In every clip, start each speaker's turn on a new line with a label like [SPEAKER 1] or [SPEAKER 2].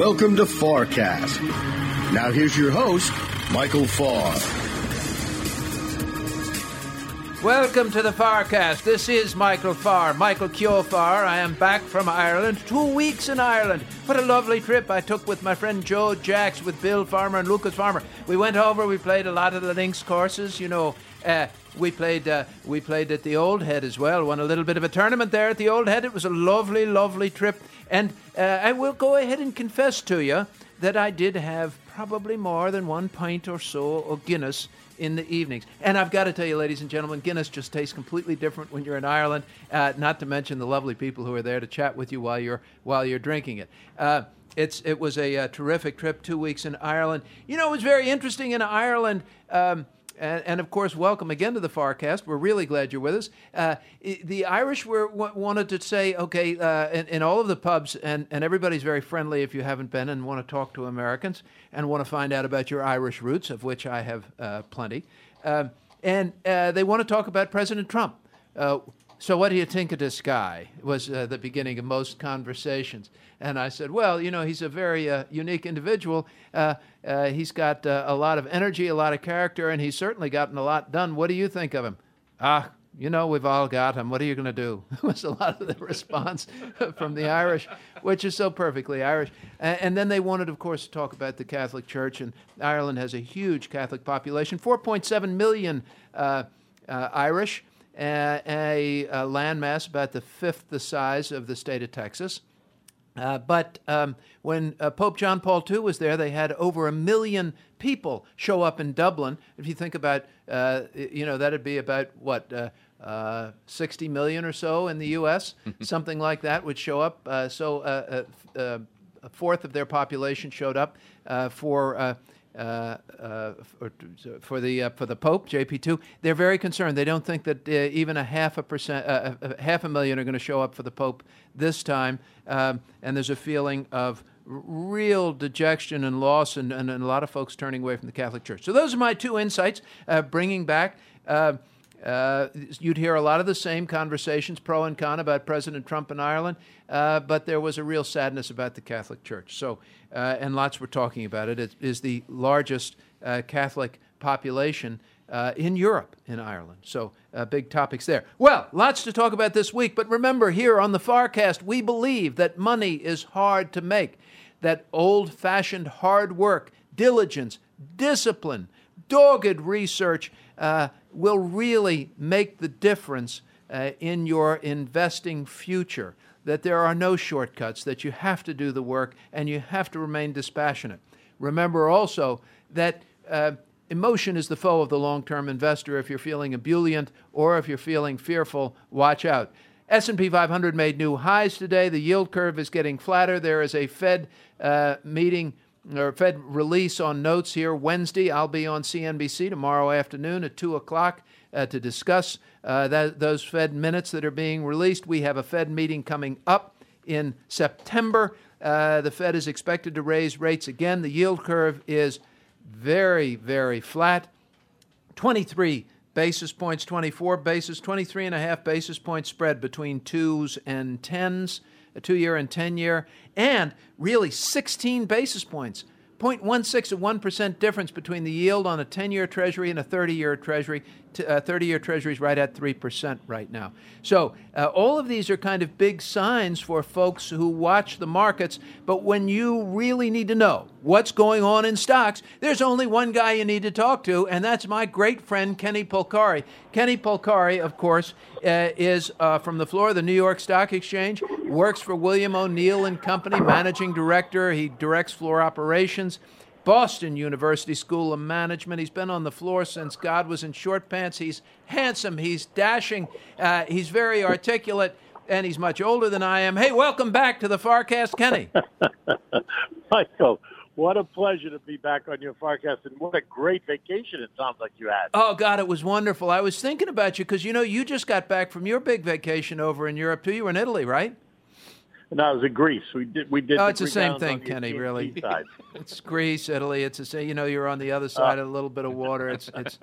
[SPEAKER 1] Welcome to FarrCast. Now here's your host, Michael Farr.
[SPEAKER 2] Welcome to the FarrCast. This is Michael Farr, Michael Kyo Farr. I am back from Ireland. Two weeks in Ireland. What a lovely trip I took with my friend Joe Jacks, with Bill Farmer and Lucas Farmer. We went over. We played a lot of the links courses. You know, uh, we played uh, we played at the Old Head as well. Won a little bit of a tournament there at the Old Head. It was a lovely, lovely trip. And uh, I will go ahead and confess to you that I did have probably more than one pint or so of Guinness in the evenings. And I've got to tell you, ladies and gentlemen, Guinness just tastes completely different when you're in Ireland. Uh, not to mention the lovely people who are there to chat with you while you're while you're drinking it. Uh, it's it was a, uh, terrific trip, two weeks in Ireland. You know, it was very interesting in Ireland. Um, and, and, of course, welcome again to the FarrCast. We're really glad you're with us. Uh, the Irish were wanted to say, okay, uh, in, in, all of the pubs, and, and everybody's very friendly if you haven't been and want to talk to Americans and want to find out about your Irish roots, of which I have uh, plenty. Um, and uh, they want to talk about President Trump. So, what do you think of this guy? Was uh, the beginning of most conversations. And I said, Well, you know, he's a very uh, unique individual. Uh, uh he's got uh, a lot of energy, a lot of character, and he's certainly gotten a lot done. What do you think of him? Ah, you know, we've all got him. What are you going to do? was a lot of the response from the Irish, which is so perfectly Irish. And then they wanted, of course, to talk about the Catholic Church. And Ireland has a huge Catholic population 4.7 million uh, Irish, a, a, landmass about the fifth the size of the state of Texas. Uh, but um, when uh, Pope John Paul II was there, they had over a million people show up in Dublin. If you think about, uh, you know, that'd be about what, uh, uh, 60 million or so in the U.S., something like that would show up. Uh, so a fourth of their population showed up for uh, uh, for the uh, for the Pope JP2. They're very concerned. They don't think that even a half a percent, half a million are going to show up for the Pope this time. Um, and there's a feeling of real dejection and loss, and, and, and, a lot of folks turning away from the Catholic Church. So those are my two insights. bringing back. Uh, you'd hear a lot of the same conversations, pro and con, about President Trump in Ireland, uh, but there was a real sadness about the Catholic Church. So, uh, and lots were talking about it. It is the largest uh, Catholic population uh, in Europe, in Ireland. So, big topics there. Well, lots to talk about this week, but remember, here on the FarrCast, we believe that money is hard to make, that old fashioned hard work, diligence, discipline, dogged research, uh, will really make the difference uh, in your investing future. That there are no shortcuts, that you have to do the work and you have to remain dispassionate. Remember also that uh, emotion is the foe of the long term investor. If you're feeling ebullient or if you're feeling fearful, watch out. S&P 500 made new highs today. The yield curve is getting flatter. There is a Fed uh, meeting or Fed release on notes here Wednesday. I'll be on CNBC tomorrow afternoon at 2 o'clock uh, to discuss uh, that, those Fed minutes that are being released. We have a Fed meeting coming up in September. Uh, the Fed is expected to raise rates again. The yield curve is very, very flat 23 basis points, 24 basis, 23 and a half basis points spread between twos and tens a two year and 10 year, and really 16 basis points 0.16 of 1% difference between the yield on a 10 year treasury and a 30 year treasury. 30 year treasury is right at 3% right now. So, uh, all of these are kind of big signs for folks who watch the markets. But when you really need to know what's going on in stocks, there's only one guy you need to talk to, and that's my great friend Kenny Polcari. Kenny Polcari, of course, uh, is uh, from the floor of the New York Stock Exchange, works for William O'Neill and Company, managing director. He directs floor operations. Boston University School of Management. He's been on the floor since God was in short pants. He's handsome. He's dashing. Uh, he's very articulate, and he's much older than I am. Hey, welcome back to the FarrCast, Kenny.
[SPEAKER 3] Michael, what a pleasure to be back on your FarrCast, and what a great vacation it sounds like you had.
[SPEAKER 2] Oh God, it was wonderful. I was thinking about you because you know you just got back from your big vacation over in Europe too. You were in Italy, right?
[SPEAKER 3] No, it was in Greece. We did. We did.
[SPEAKER 2] Oh, it's the same thing, Kenny. Really, it's Greece, Italy. It's the same. You know, you're on the other side uh, of a little bit of water. It's, it's,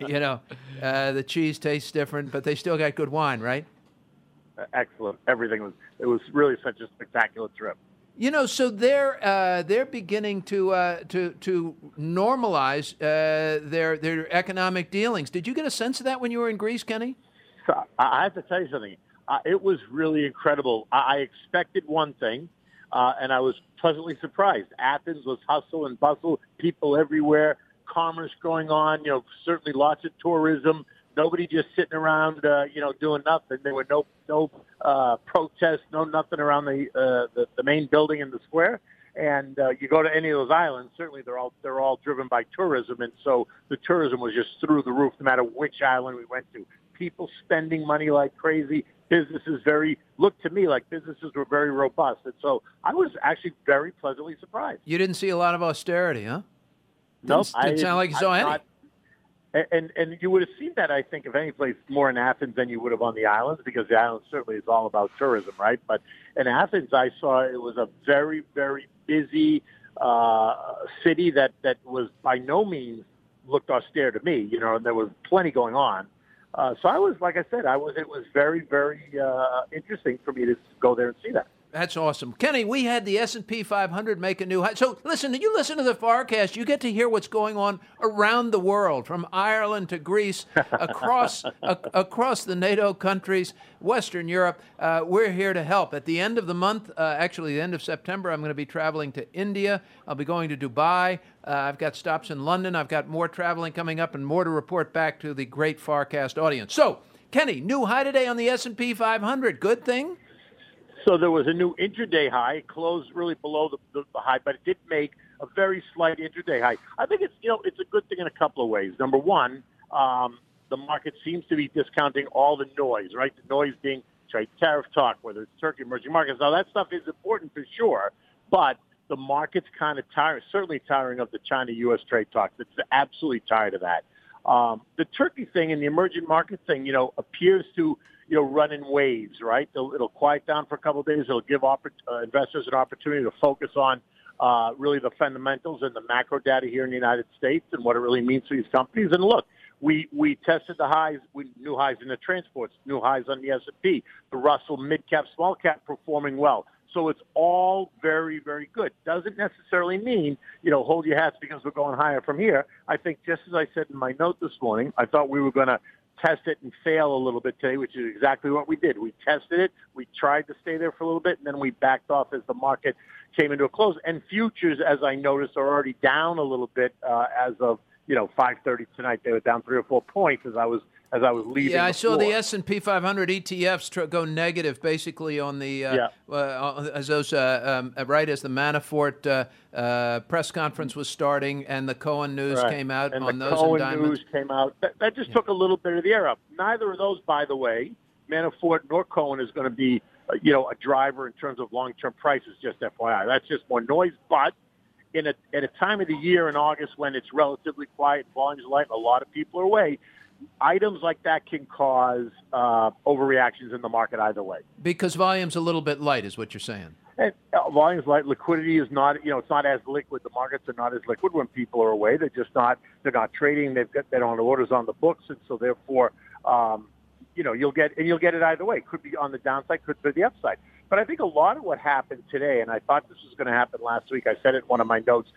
[SPEAKER 2] you know, uh, the cheese tastes different, but they still got good wine, right?
[SPEAKER 3] Excellent. Everything was. It was really such a spectacular trip.
[SPEAKER 2] You know, so they're uh, they're beginning to uh, to to normalize uh, their their economic dealings. Did you get a sense of that when you were in Greece, Kenny?
[SPEAKER 3] So I have to tell you something. It was really incredible. I, I expected one thing, uh, and I was pleasantly surprised. Athens was hustle and bustle, people everywhere, commerce going on. You know, certainly lots of tourism. Nobody just sitting around, uh, you know, doing nothing. There were no no uh, protests, no nothing around the, uh, the the main building in the square. And uh, you go to any of those islands, certainly they're all they're all driven by tourism, and so the tourism was just through the roof, no matter which island we went to. People spending money like crazy. Businesses very looked to me like businesses were very robust, and so I was actually very pleasantly surprised.
[SPEAKER 2] You didn't see a lot of austerity, huh?
[SPEAKER 3] Nope,
[SPEAKER 2] didn't, didn't sound like you saw
[SPEAKER 3] I,
[SPEAKER 2] any.
[SPEAKER 3] And and you would have seen that I think if any place more in Athens than you would have on the islands because the island certainly is all about tourism, right? But in Athens, I saw it was a very very busy uh, city that that was by no means looked austere to me. You know, and there was plenty going on. Uh, so I was, like I said, I was. It was very very uh, interesting for me to go there and see that.
[SPEAKER 2] That's awesome, Kenny. We had the S and P 500 make a new high. So listen, you listen to the forecast. You get to hear what's going on around the world, from Ireland to Greece, across a, across the NATO countries, Western Europe. Uh, we're here to help. At the end of the month, uh, actually the end of September, I'm going to be traveling to India. I'll be going to Dubai. Uh, I've got stops in London. I've got more traveling coming up, and more to report back to the great FarrCast audience. So, Kenny, new high today on the S and P 500. Good thing.
[SPEAKER 3] So there was a new intraday high. It closed really below the, the, the high, but it did make a very slight intraday high. I think it's you know it's a good thing in a couple of ways. Number one, um, the market seems to be discounting all the noise, right? The noise being trade tariff talk, whether it's Turkey, emerging markets. Now that stuff is important for sure, but the market's kind of tired, certainly tiring of the China-U.S. trade talks. It's absolutely tired of that. Um, the Turkey thing and the emerging market thing, you know, appears to you know, run in waves, right? It'll, it'll quiet down for a couple of days. It'll give oppor- uh, investors an opportunity to focus on uh, really the fundamentals and the macro data here in the United States and what it really means to these companies. And look, we we tested the highs, we new highs in the transports, new highs on the S&P, the Russell mid cap, small cap performing well. So it's all very, very good. Doesn't necessarily mean, you know, hold your hats because we're going higher from here. I think just as I said in my note this morning, I thought we were going to test it and fail a little bit today, which is exactly what we did. We tested it, we tried to stay there for a little bit, and then we backed off as the market came into a close. And futures, as I noticed, are already down a little bit uh, as of you know 5:30 tonight. They were down three or four points as I was as I was leaving.
[SPEAKER 2] Yeah, I saw the S and P 500 ETFs tr- go negative, basically on the uh,
[SPEAKER 3] Yeah.
[SPEAKER 2] uh, as those uh, um, right as the Manafort uh, uh, press conference was starting and the Cohen news
[SPEAKER 3] Right.
[SPEAKER 2] came out
[SPEAKER 3] and
[SPEAKER 2] on
[SPEAKER 3] the
[SPEAKER 2] those
[SPEAKER 3] Cohen news came out. That, that just took a little bit of the air up. Neither of those, by the way, Manafort nor Cohen is going to be, uh, you know, a driver in terms of long-term prices. Just FYI, that's just more noise. But in a at a time of the year in August when it's relatively quiet, volumes light, and a lot of people are away, items like that can cause uh, overreactions in the market either way.
[SPEAKER 2] Because volume's a little bit light, is what you're saying.
[SPEAKER 3] And uh, volumes light. liquidity is not, you know, it's not as liquid. The markets are not as liquid when people are away. They're just not, they're not trading. They've got, they don't have orders on the books, and so therefore, um, you know, you'll get and you'll get it either way. Could be on the downside, could be the upside. But I think a lot of what happened today, and I thought this was going to happen last week. I said it in one of my notes.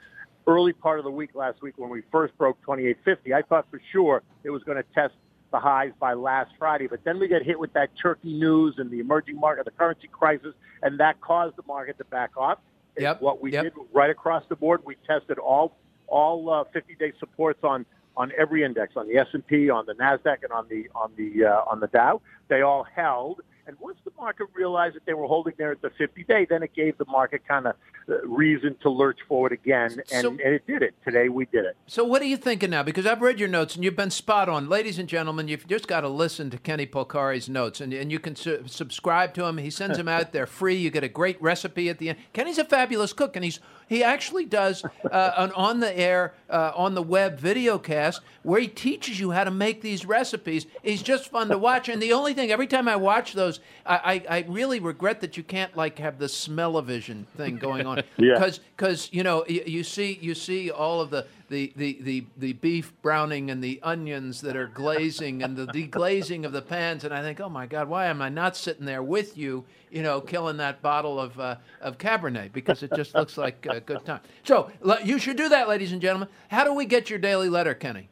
[SPEAKER 3] Early part of the week last week when we first broke 2850, I thought for sure it was going to test the highs by last Friday. But then we get hit with that Turkey news and the emerging market, the currency crisis, and that caused the market to back off.
[SPEAKER 2] Yep,
[SPEAKER 3] What we
[SPEAKER 2] yep.
[SPEAKER 3] did right across the board, we tested all all uh, 50-day supports on on every index, on the S&P, on the Nasdaq, and on the on the uh, on the Dow. They all held. And once the market realized that they were holding there at the 50-day, then it gave the market kind of uh, reason to lurch forward again, and,
[SPEAKER 2] So-
[SPEAKER 3] and it did it. Today we did it.
[SPEAKER 2] So what are you thinking now? Because I've read your notes and you've been spot on, ladies and gentlemen. You've just got to listen to Kenny Polcari's notes, and and you can su- subscribe to him. He sends them out; they're free. You get a great recipe at the end. Kenny's a fabulous cook, and he's he actually does uh, an on the air, uh, on the web video cast where he teaches you how to make these recipes. He's just fun to watch, and the only thing every time I watch those. I, I, I really regret that you can't like have the smell-o-vision thing going on
[SPEAKER 3] Yeah.
[SPEAKER 2] because because you know you, you see you see all of the, the, the, the, the beef browning and the onions that are glazing and the deglazing of the pans and I think oh my god why am I not sitting there with you you know killing that bottle of uh, of Cabernet because it just looks like a good time. So you should do that, ladies and gentlemen. How do we get your daily letter, Kenny?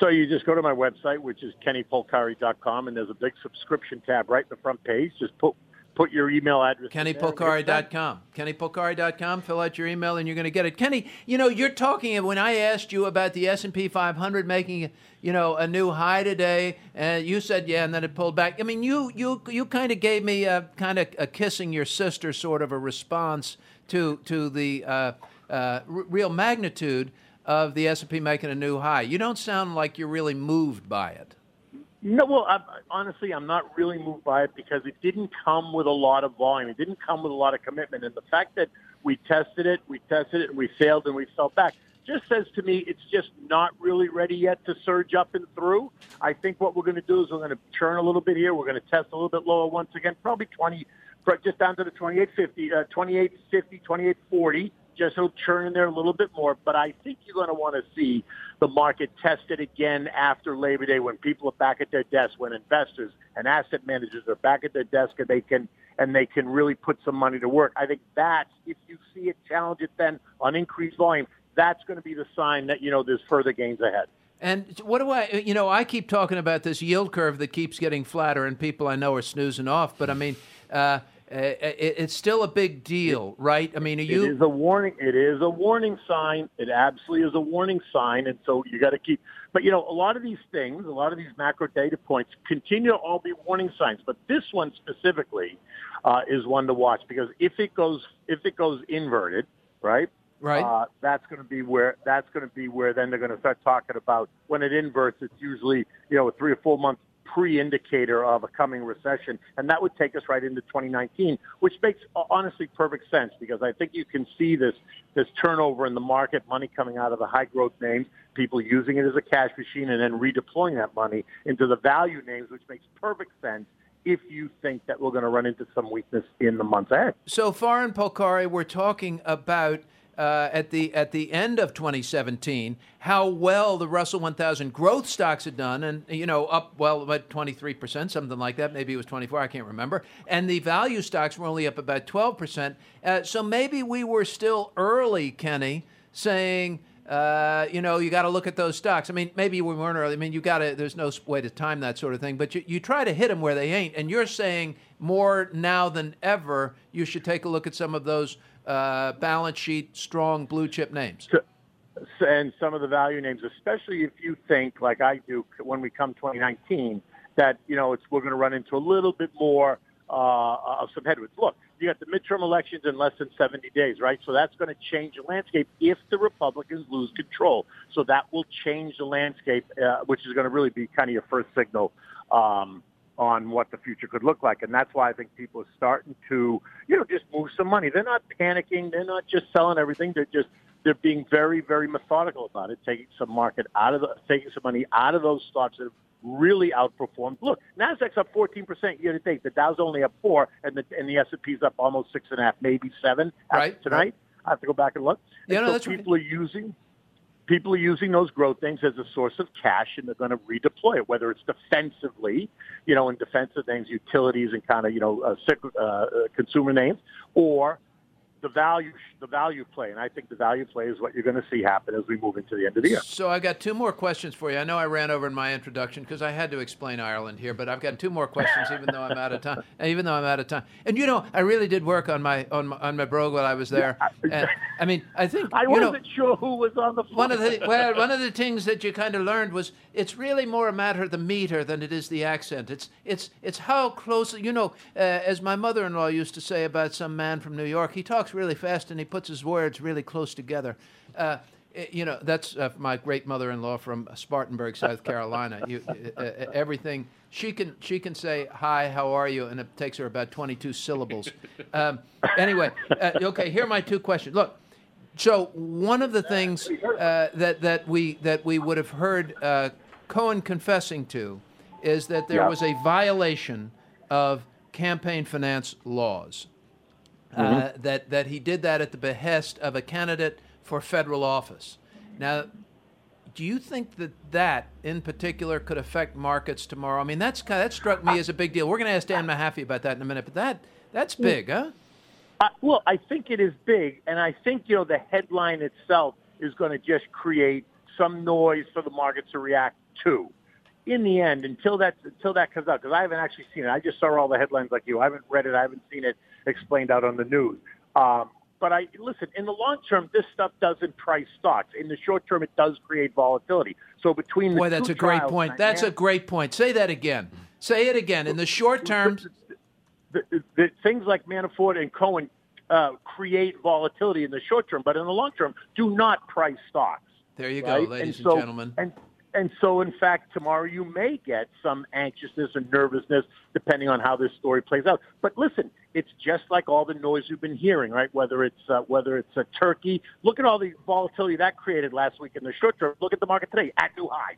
[SPEAKER 3] So you just go to my website, which is kennypolcari.com, and there's a big subscription tab right in the front page. Just put put your email address. in there and hit send.
[SPEAKER 2] KennyPolcari.com. KennyPolcari.com. Fill out your email and you're going to get it. Kenny, you know, you're talking when I asked you about the S&P 500 making, you know, a new high today, and you said yeah, and then it pulled back. I mean, you you you kind of gave me a kind of a kissing your sister sort of a response to to the uh, uh, r- real magnitude of the S&P making a new high. You don't sound like you're really moved by it.
[SPEAKER 3] No, well, I, honestly, I'm not really moved by it because it didn't come with a lot of volume. It didn't come with a lot of commitment, and the fact that we tested it, we tested it, and we failed, and we fell back, just says to me it's just not really ready yet to surge up and through. I think what we're going to do is we're going to churn a little bit here. We're going to test a little bit lower once again, probably 20, just down to the 2850, uh, 2850, 2840 just so churn in there a little bit more. But I think you're going to want to see the market tested again after Labor Day when people are back at their desks, when investors and asset managers are back at their desk and they can and they can really put some money to work. I think that's if you see it challenge it then on increased volume, that's going to be the sign that you know there's further gains ahead.
[SPEAKER 2] And what do I, you know, I keep talking about this yield curve that keeps getting flatter, and people I know are snoozing off. But I mean, uh, it's still a big deal, right? I mean, are you?
[SPEAKER 3] It is a warning. It is a warning sign. It absolutely is a warning sign, and so you got to keep. But you know, a lot of these things, a lot of these macro data points, continue to all be warning signs. But this one specifically uh, is one to watch because if it goes if it goes inverted, right?
[SPEAKER 2] Right.
[SPEAKER 3] Uh, that's going to be where that's going to be where then they're going to start talking about when it inverts. It's usually you know a three or four month pre-indicator of a coming recession, and that would take us right into 2019, which makes uh, honestly perfect sense because I think you can see this this turnover in the market, money coming out of the high growth names, people using it as a cash machine, and then redeploying that money into the value names, which makes perfect sense if you think that we're going to run into some weakness in the months ahead.
[SPEAKER 2] So far in Polcari, we're talking about uh, at the at the end of 2017 how well the Russell 1000 growth stocks had done, and you know up well about 23 percent, something like that. Maybe it was 24, I can't remember. And the value stocks were only up about 12 percent. Uh, so maybe we were still early, Kenny, saying. Uh, you know, you got to look at those stocks. I mean, maybe we weren't early. I mean, you got to. There's no way to time that sort of thing. But you, you try to hit them where they ain't. And you're saying more now than ever, you should take a look at some of those uh, balance sheet strong blue chip names.
[SPEAKER 3] and some of the value names, especially if you think, like I do, when we come 2019, that you know it's we're going to run into a little bit more uh, of some headwinds. Look, you got the midterm elections in less than 70 days, right? So that's going to change the landscape if the Republicans lose control. So that will change the landscape, uh, which is going to really be kind of your first signal. Um, on what the future could look like. And that's why I think people are starting to, you know, just move some money. They're not panicking. They're not just selling everything. They're just, they're being very, very methodical about it, taking some market out of the, taking some money out of those stocks that have really outperformed. Look, Nasdaq's up 14% year to date. The Dow's only up four, and the and the S&P's up almost six and a half, maybe seven
[SPEAKER 2] right,
[SPEAKER 3] tonight.
[SPEAKER 2] Right.
[SPEAKER 3] I have to go back and look.
[SPEAKER 2] Yeah,
[SPEAKER 3] and
[SPEAKER 2] no,
[SPEAKER 3] so
[SPEAKER 2] that's
[SPEAKER 3] people right. are using people are using those growth things as a source of cash and they're going to redeploy it, whether it's defensively, you know, in defensive things, utilities and kind of, you know, uh, uh, consumer names, or the value the value play, and I think the value play is what you're going to see happen as we move into the end of the year.
[SPEAKER 2] So I've got two more questions for you. I know I ran over in my introduction because I had to explain Ireland here, but I've got two more questions, even though I'm out of time. Even though I'm out of time, and you know, I really did work on my on my, on my blog while I was there. And, I mean, I think
[SPEAKER 3] I wasn't
[SPEAKER 2] know,
[SPEAKER 3] sure who was on the floor.
[SPEAKER 2] One of the well, one of the things that you kind of learned was it's really more a matter of the meter than it is the accent. It's it's it's how close you know. Uh, as my mother-in-law used to say about some man from New York, he talks really fast and he puts his words really close together. Uh, you know, that's uh, my great mother-in-law from Spartanburg, South Carolina. You, uh, everything she can she can say hi, how are you, and it takes her about 22 syllables. Um, anyway, uh, okay, here are my two questions. Look, so one of the things uh, that that we that we would have heard uh, Cohen confessing to is that there
[SPEAKER 3] Yeah.
[SPEAKER 2] was a violation of campaign finance laws. Uh,
[SPEAKER 3] Mm-hmm.
[SPEAKER 2] that that he did that at the behest of a candidate for federal office. Now, do you think that that in particular could affect markets tomorrow? I mean, that's kind that struck me as a big deal. We're going to ask Dan Mahaffee about that in a minute, but that that's big, huh?
[SPEAKER 3] Uh, well, I think it is big, and I think you know the headline itself is going to just create some noise for the markets to react to. In the end, until that until that comes out, because I haven't actually seen it. I just saw all the headlines like you. I haven't read it. I haven't seen it explained out on the news. Um, but I listen. In the long term, this stuff doesn't price stocks. In the short term, it does create volatility. So between the
[SPEAKER 2] Boy, that's a great point. That's a great point. Say that again. Say it again. In the short term,
[SPEAKER 3] the, the things like Manafort and Cohen uh, create volatility in the short term, but in the long term, do not price stocks.
[SPEAKER 2] there you go,
[SPEAKER 3] right?
[SPEAKER 2] ladies and,
[SPEAKER 3] so,
[SPEAKER 2] gentlemen.
[SPEAKER 3] And and so, in fact, tomorrow you may get some anxiousness and nervousness depending on how this story plays out. But listen, it's just like all the noise we've been hearing, right? Whether it's uh, whether it's a Turkey, look at all the volatility that created last week in the short term. Look at the market today at new highs.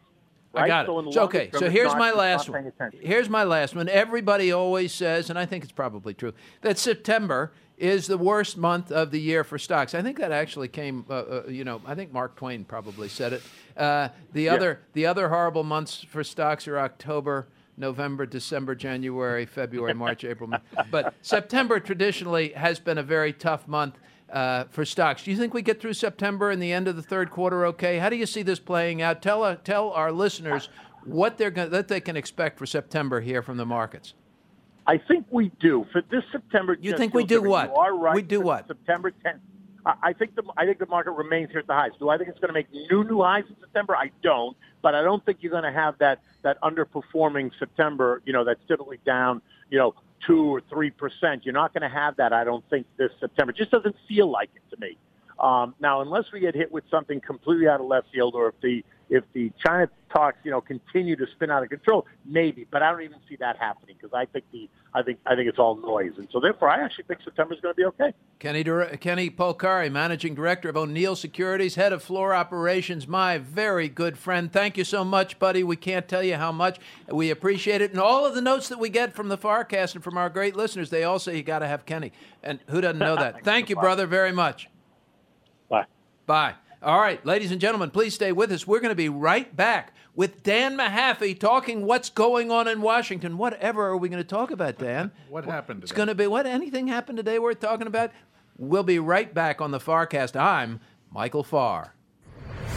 [SPEAKER 3] Right?
[SPEAKER 2] I got it. So, okay, so here's my last one. Here's my last one. Everybody always says, and I think it's probably true, that September is the worst month of the year for stocks. I think that actually came, uh, uh, you know, I think Mark Twain probably said it. Uh, the other, the other horrible months for stocks are October. November, December, January, February, March, April, But September traditionally has been a very tough month uh, for stocks. Do you think we get through September and the end of the third quarter okay? How do you see this playing out? Tell uh, tell our listeners what they're going that they can expect for September here from the markets.
[SPEAKER 3] I think we do for this September.
[SPEAKER 2] You think we do what?
[SPEAKER 3] You are right.
[SPEAKER 2] We do what?
[SPEAKER 3] September 10th. I I think the I think the market remains here at the highs. Do I think it's going to make new new highs in September? I don't, but I don't think you're going to have that that underperforming September. You know, that's typically down. You know, two or three percent. You're not going to have that. I don't think this September. It just doesn't feel like it to me. Um, now, unless we get hit with something completely out of left field, or if the if the China talks, you know, continue to spin out of control, maybe. But I don't even see that happening because I think the I think I think it's all noise, and so therefore I actually think September is going to be okay.
[SPEAKER 2] Kenny Dir- Kenny Polcari, managing director of O'Neill Securities, head of floor operations, my very good friend. Thank you so much, buddy. We can't tell you how much we appreciate it, and all of the notes that we get from the FarrCast and from our great listeners, they all say you got to have Kenny, and who doesn't know that? Thank you, brother, very much.
[SPEAKER 3] Bye.
[SPEAKER 2] Bye. All right, ladies and gentlemen, please stay with us. We're going to be right back with Dan Mahaffee talking what's going on in Washington. Whatever are we going to talk about, Dan?
[SPEAKER 4] What happened today?
[SPEAKER 2] It's going to be what? Anything happened today worth talking about? We'll be right back on the FarrCast. I'm Michael Farr.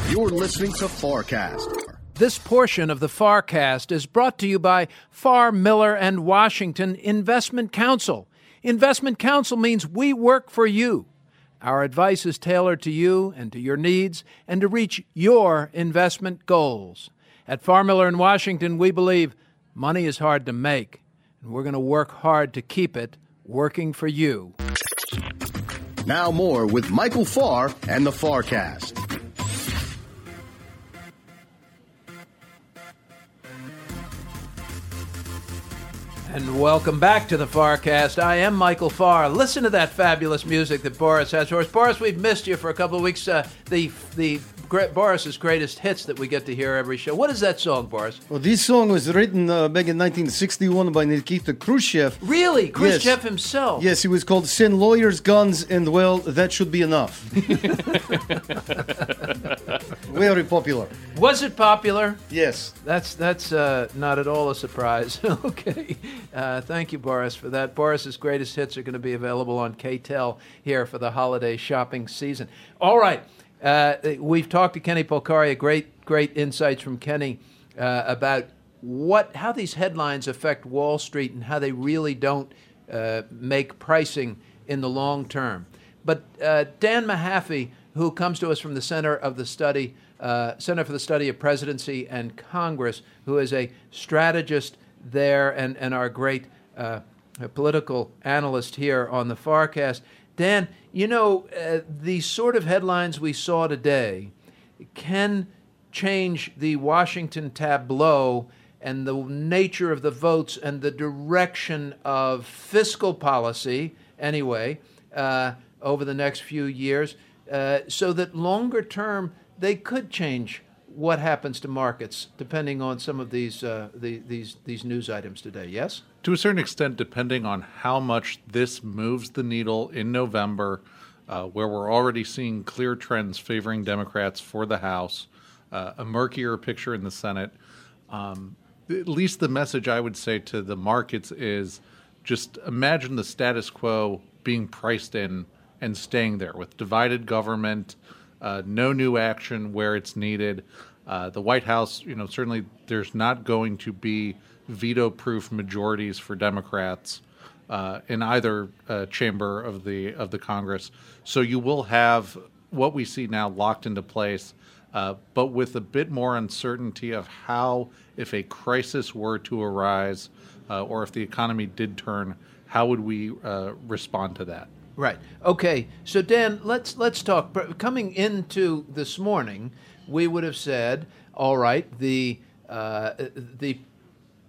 [SPEAKER 1] You're listening to FarrCast.
[SPEAKER 2] This portion of the FarrCast is brought to you by Farr Miller and Washington Investment Counsel. Investment Counsel means we work for you. Our advice is tailored to you and to your needs and to reach your investment goals. At Farr Miller in Washington, we believe money is hard to make, and we're going to work hard to keep it working for you.
[SPEAKER 1] Now more with Michael Farr and the FarrCast.
[SPEAKER 2] And welcome back to the FarrCast. I am Michael Farr. Listen to that fabulous music that Boris has for us. Boris, we've missed you for a couple of weeks. Uh, the the Boris's greatest hits that we get to hear every show. What is that song, Boris?
[SPEAKER 5] Well, this song was written uh, back in 1961 by Nikita Khrushchev.
[SPEAKER 2] Really, Khrushchev
[SPEAKER 5] Yes.
[SPEAKER 2] himself.
[SPEAKER 5] Yes, it was called Send Lawyers, Guns, and Well, That Should Be Enough. Very popular.
[SPEAKER 2] Was it popular?
[SPEAKER 5] Yes.
[SPEAKER 2] That's that's uh, not at all a surprise. okay, uh, thank you, Boris, for that. Boris's greatest hits are going to be available on K-tel here for the holiday shopping season. All right, uh, we've talked to Kenny Polcari. Great, great insights from Kenny uh, about what how these headlines affect Wall Street and how they really don't uh, make pricing in the long term. But uh, Dan Mahaffee, who comes to us from the Center of the Study, uh, Center for the Study of Presidency and Congress, who is a strategist there and, and our great uh, political analyst here on the FarrCast. Dan, you know, uh, the sort of headlines we saw today can change the Washington tableau and the nature of the votes and the direction of fiscal policy, anyway, uh, over the next few years, uh, so that longer term they could change what happens to markets depending on some of these uh, the, these these news items today. Yes.
[SPEAKER 4] To a certain extent, depending on how much this moves the needle in November, uh, where we're already seeing clear trends favoring Democrats for the House, uh, a murkier picture in the Senate. Um, at least the message I would say to the markets is just imagine the status quo being priced in and staying there with divided government, uh, no new action where it's needed. Uh, the White House, you know, certainly there's not going to be veto-proof majorities for Democrats uh, in either uh, chamber of the of the Congress. So you will have what we see now locked into place, uh, but with a bit more uncertainty of how, if a crisis were to arise, uh, or if the economy did turn, how would we respond to that?
[SPEAKER 2] Right. Okay. So Dan, let's let's talk. Coming into this morning, we would have said, all right, the uh, the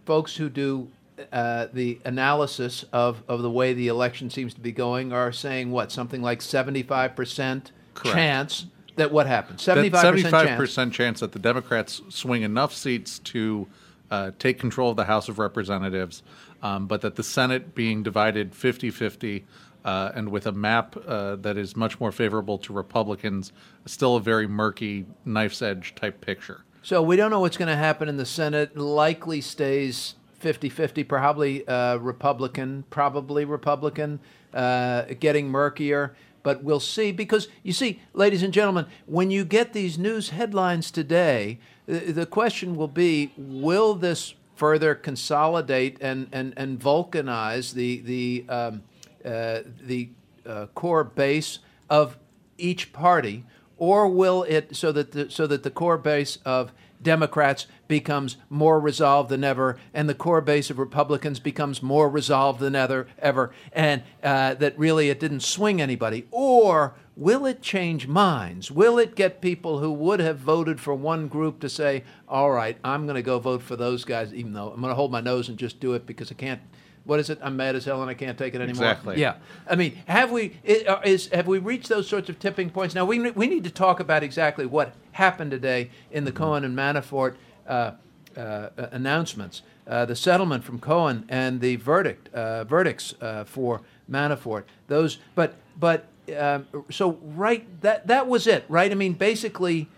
[SPEAKER 2] folks who do uh, the analysis of, of the way the election seems to be going are saying what something like 75% chance that what happens 75%, 75%
[SPEAKER 4] chance. chance that the democrats swing enough seats to uh, take control of the house of representatives um, but that the senate being divided 50-50 uh, and with a map uh, that is much more favorable to republicans still a very murky knife's edge type picture
[SPEAKER 2] so we don't know what's going to happen in the senate likely stays 50 50, probably uh, Republican, probably Republican, uh, getting murkier. But we'll see because you see, ladies and gentlemen, when you get these news headlines today, the question will be will this further consolidate and, and, and vulcanize the, the, um, the uh, core base of each party? Or will it so that the, so that the core base of Democrats becomes more resolved than ever, and the core base of Republicans becomes more resolved than ever, ever, and uh, that really it didn't swing anybody? Or will it change minds? Will it get people who would have voted for one group to say, all right, I'm going to go vote for those guys, even though I'm going to hold my nose and just do it because I can't what is it? I'm mad as hell and I can't take it anymore.
[SPEAKER 4] Exactly.
[SPEAKER 2] Yeah. I mean, have we uh, is have we reached those sorts of tipping points? Now we we need to talk about exactly what happened today in the Cohen and Manafort uh, uh, announcements, uh, the settlement from Cohen and the verdict uh, verdicts uh, for Manafort. Those, but but um, so right that that was it, right? I mean, basically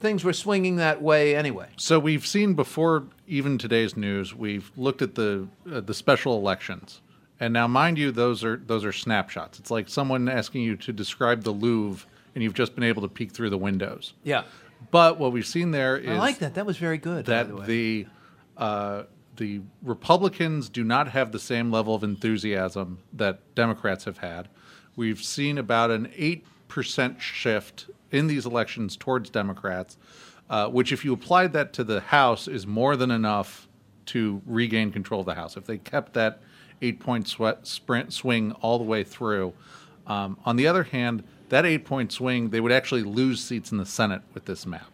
[SPEAKER 2] things were swinging that way anyway.
[SPEAKER 4] So we've seen before even today's news. We've looked at the uh, the special elections, and now, mind you, those are those are snapshots. It's like someone asking you to describe the Louvre, and you've just been able to peek through the windows.
[SPEAKER 2] Yeah.
[SPEAKER 4] But what we've seen there is I
[SPEAKER 2] like that. That was very good.
[SPEAKER 4] That
[SPEAKER 2] the,
[SPEAKER 4] the uh, the Republicans do not have the same level of enthusiasm that Democrats have had. We've seen about an eight percent shift in these elections towards Democrats, uh, which, if you applied that to the House, is more than enough to regain control of the House. If they kept that eight point sweat sprint swing all the way through. Um, on the other hand, that eight point swing, they would actually lose seats in the Senate with this map.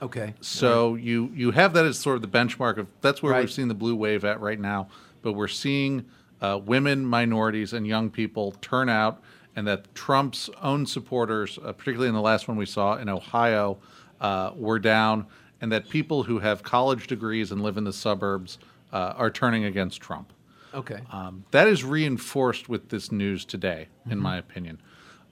[SPEAKER 2] Okay.
[SPEAKER 4] So right. you you have that as sort of the benchmark of that's where
[SPEAKER 2] right.
[SPEAKER 4] we've seen the blue wave at right now. But we're seeing uh, women, minorities, and young people turn out and that Trump's own supporters, uh, particularly in the last one we saw in Ohio, uh, were down, and that people who have college degrees and live in the suburbs uh, are turning against Trump.
[SPEAKER 2] Okay.
[SPEAKER 4] Um, that is reinforced with this news today, in mm-hmm. my opinion.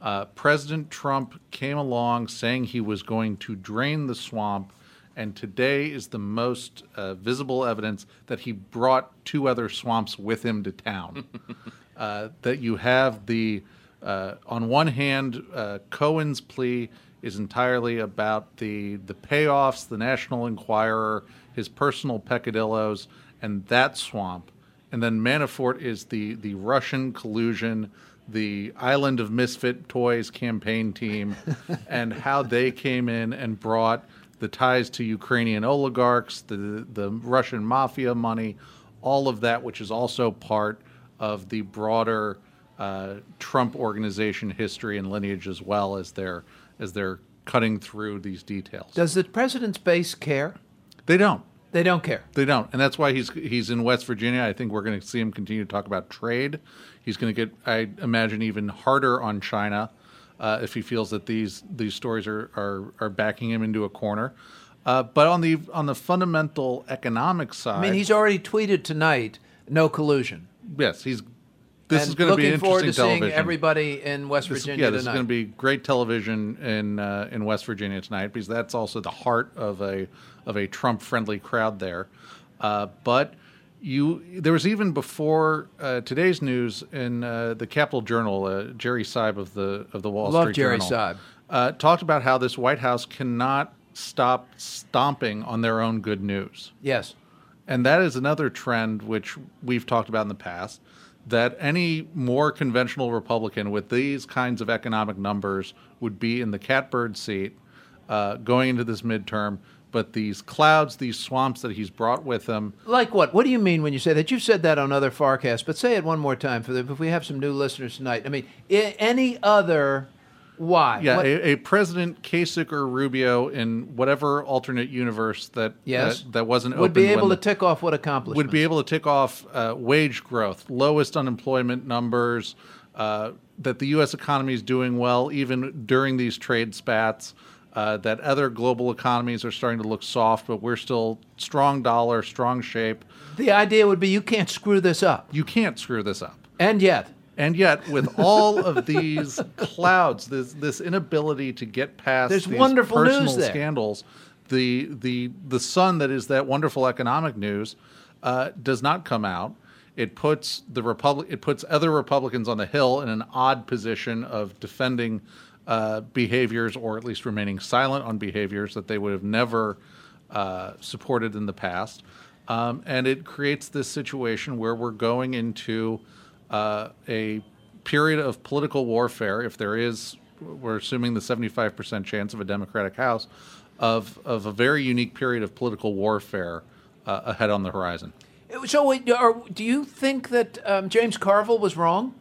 [SPEAKER 4] Uh, President Trump came along saying he was going to drain the swamp, and today is the most uh, visible evidence that he brought two other swamps with him to town. Uh, that you have the uh, on one hand, uh, Cohen's plea is entirely about the the payoffs, the National Enquirer, his personal peccadillos, and that swamp. And then Manafort is the the Russian collusion, the Island of Misfit Toys campaign team, and how they came in and brought the ties to Ukrainian oligarchs, the the Russian mafia money, all of that, which is also part of the broader uh, Trump organization history and lineage as well as they're as they're cutting through these details.
[SPEAKER 2] Does the president's base care?
[SPEAKER 4] They don't.
[SPEAKER 2] They don't care.
[SPEAKER 4] They don't, and that's why he's he's in West Virginia. I think we're going to see him continue to talk about trade. He's going to get, I imagine, even harder on China uh, if he feels that these these stories are are, are backing him into a corner. Uh, but on the on the fundamental economic side,
[SPEAKER 2] I mean, he's already tweeted tonight, no collusion.
[SPEAKER 4] yes, he's. This
[SPEAKER 2] and
[SPEAKER 4] is going to be
[SPEAKER 2] looking forward
[SPEAKER 4] interesting
[SPEAKER 2] to
[SPEAKER 4] television.
[SPEAKER 2] seeing everybody in West
[SPEAKER 4] This-
[SPEAKER 2] Virginia
[SPEAKER 4] yeah, this
[SPEAKER 2] tonight.
[SPEAKER 4] is going to be great television in uh, in West Virginia tonight because that's also the heart of a of a Trump friendly crowd there. Uh, but you, there was even before uh, today's news in uh, the Capital Journal, uh, Jerry Seib of the of the Wall
[SPEAKER 2] Love
[SPEAKER 4] Street
[SPEAKER 2] Jerry
[SPEAKER 4] Journal
[SPEAKER 2] Seib.
[SPEAKER 4] uh, talked about how this White House cannot stop stomping on their own good news.
[SPEAKER 2] yes.
[SPEAKER 4] And that is another trend which we've talked about in the past that any more conventional Republican with these kinds of economic numbers would be in the catbird seat uh, going into this midterm. But these clouds, these swamps that he's brought with him,
[SPEAKER 2] Like what? What do you mean when you say that? You've said that on other forecasts, but say it one more time for the, if we have some new listeners tonight. I mean, I- any other? Why?
[SPEAKER 4] yeah, a, a President Kasich or Rubio in whatever alternate universe that
[SPEAKER 2] yes,
[SPEAKER 4] that, that wasn't open.
[SPEAKER 2] would be able to tick off what accomplishments
[SPEAKER 4] would be able to tick off uh, wage growth, lowest unemployment numbers, uh, that the U.S. economy is doing well even during these trade spats, uh, that other global economies are starting to look soft, but we're still strong dollar, strong shape.
[SPEAKER 2] The idea would be you can't screw this up,
[SPEAKER 4] You can't screw this up.
[SPEAKER 2] and yet
[SPEAKER 4] And yet, with all of these clouds, this this inability to get past
[SPEAKER 2] There's
[SPEAKER 4] these
[SPEAKER 2] wonderful news
[SPEAKER 4] personal
[SPEAKER 2] there.
[SPEAKER 4] scandals, the the the sun that is that wonderful economic news uh, does not come out. It puts the republic it puts other Republicans on the hill in an odd position of defending uh, behaviors, or at least remaining silent on behaviors that they would have never uh, supported in the past. Um, and it creates this situation where we're going into uh, a period of political warfare, if there is, we're assuming the 75% chance of a Democratic House, of, of a very unique period of political warfare uh, ahead on the horizon.
[SPEAKER 2] So, are, do you think that um, James Carville was wrong?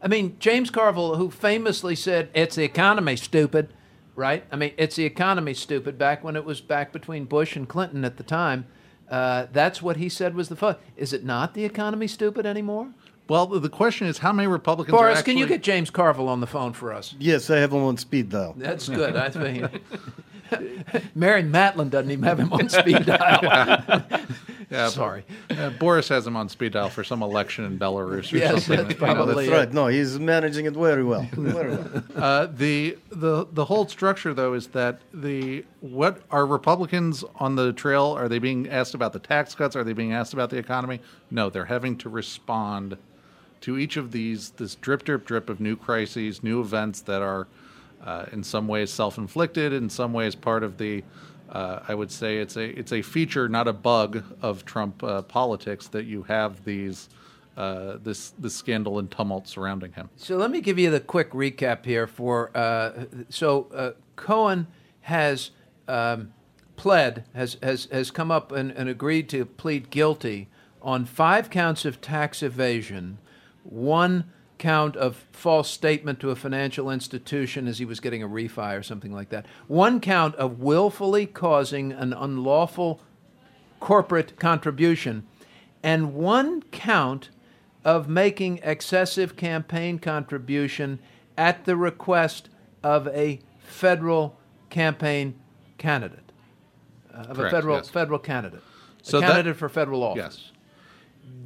[SPEAKER 2] I mean, James Carville, who famously said, "It's the economy, stupid," right? I mean, it's the economy, stupid. Back when it was back between Bush and Clinton at the time, uh, that's what he said was the fun. Is it not the economy, stupid anymore?
[SPEAKER 4] Well, the question is how many Republicans are
[SPEAKER 2] Boris,
[SPEAKER 4] actually...
[SPEAKER 2] can you get James Carville on the phone for us?
[SPEAKER 5] Yes, I have him on speed dial.
[SPEAKER 2] That's good. I think Mary Matalin doesn't even have him on speed dial.
[SPEAKER 4] Yeah,
[SPEAKER 2] Sorry.
[SPEAKER 4] Uh, Boris has him on speed dial for some election in Belarus or
[SPEAKER 2] Yes,
[SPEAKER 4] something.
[SPEAKER 2] that's
[SPEAKER 4] you know,
[SPEAKER 5] That's right. No, he's managing it very well. Very well.
[SPEAKER 4] Uh, the the the whole structure though is that the what are Republicans on the trail? Are they being asked about the tax cuts? Are they being asked about the economy? No, they're having to respond to each of these this drip drip drip of new crises, new events that are uh, in some ways self inflicted, in some ways part of the. Uh, I would say it's a it's a feature, not a bug, of Trump uh, politics that you have these uh, this this scandal and tumult surrounding him.
[SPEAKER 2] So let me give you the quick recap here. For uh, so uh, Cohen has um, pled has has has come up and, and agreed to plead guilty on five counts of tax evasion, one count of false statement to a financial institution as he was getting a refi or something like that, one count of willfully causing an unlawful corporate contribution, and one count of making excessive campaign contribution at the request of a federal campaign candidate, uh, of a federal
[SPEAKER 4] yes.
[SPEAKER 2] federal candidate,
[SPEAKER 4] So
[SPEAKER 2] a
[SPEAKER 4] that-
[SPEAKER 2] candidate for federal office.
[SPEAKER 4] Yes.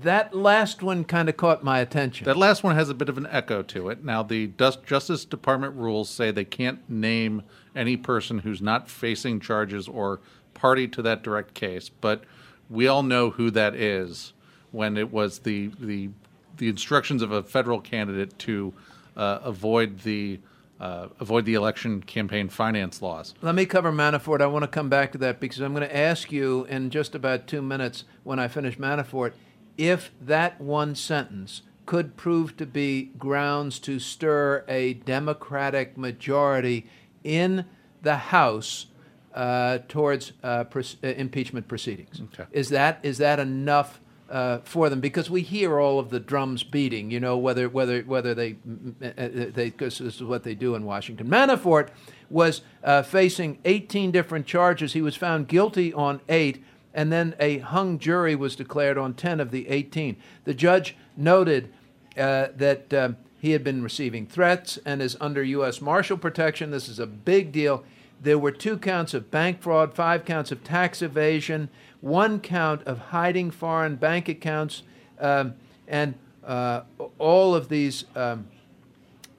[SPEAKER 2] That last one kind of caught my attention.
[SPEAKER 4] That last one has a bit of an echo to it. Now, the Justice Department rules say they can't name any person who's not facing charges or party to that direct case, but we all know who that is when it was the the the instructions of a federal candidate to uh, avoid the uh, avoid the election campaign finance laws.
[SPEAKER 2] Let me cover Manafort. I want to come back to that because I'm going to ask you in just about two minutes when I finish Manafort if that one sentence could prove to be grounds to stir a Democratic majority in the House uh, towards uh, uh, impeachment proceedings.
[SPEAKER 4] Okay.
[SPEAKER 2] Is that is that enough? Uh, for them because we hear all of the drums beating, you know, whether whether whether they uh, they because this is what they do in Washington. Manafort was uh, facing 18 different charges. He was found guilty on eight, and then a hung jury was declared on 10 of the 18. The judge noted uh, that um, he had been receiving threats and is under U.S. Marshal protection. This is a big deal. there were two counts of bank fraud, five counts of tax evasion, one count of hiding foreign bank accounts, um, and uh, all of these um,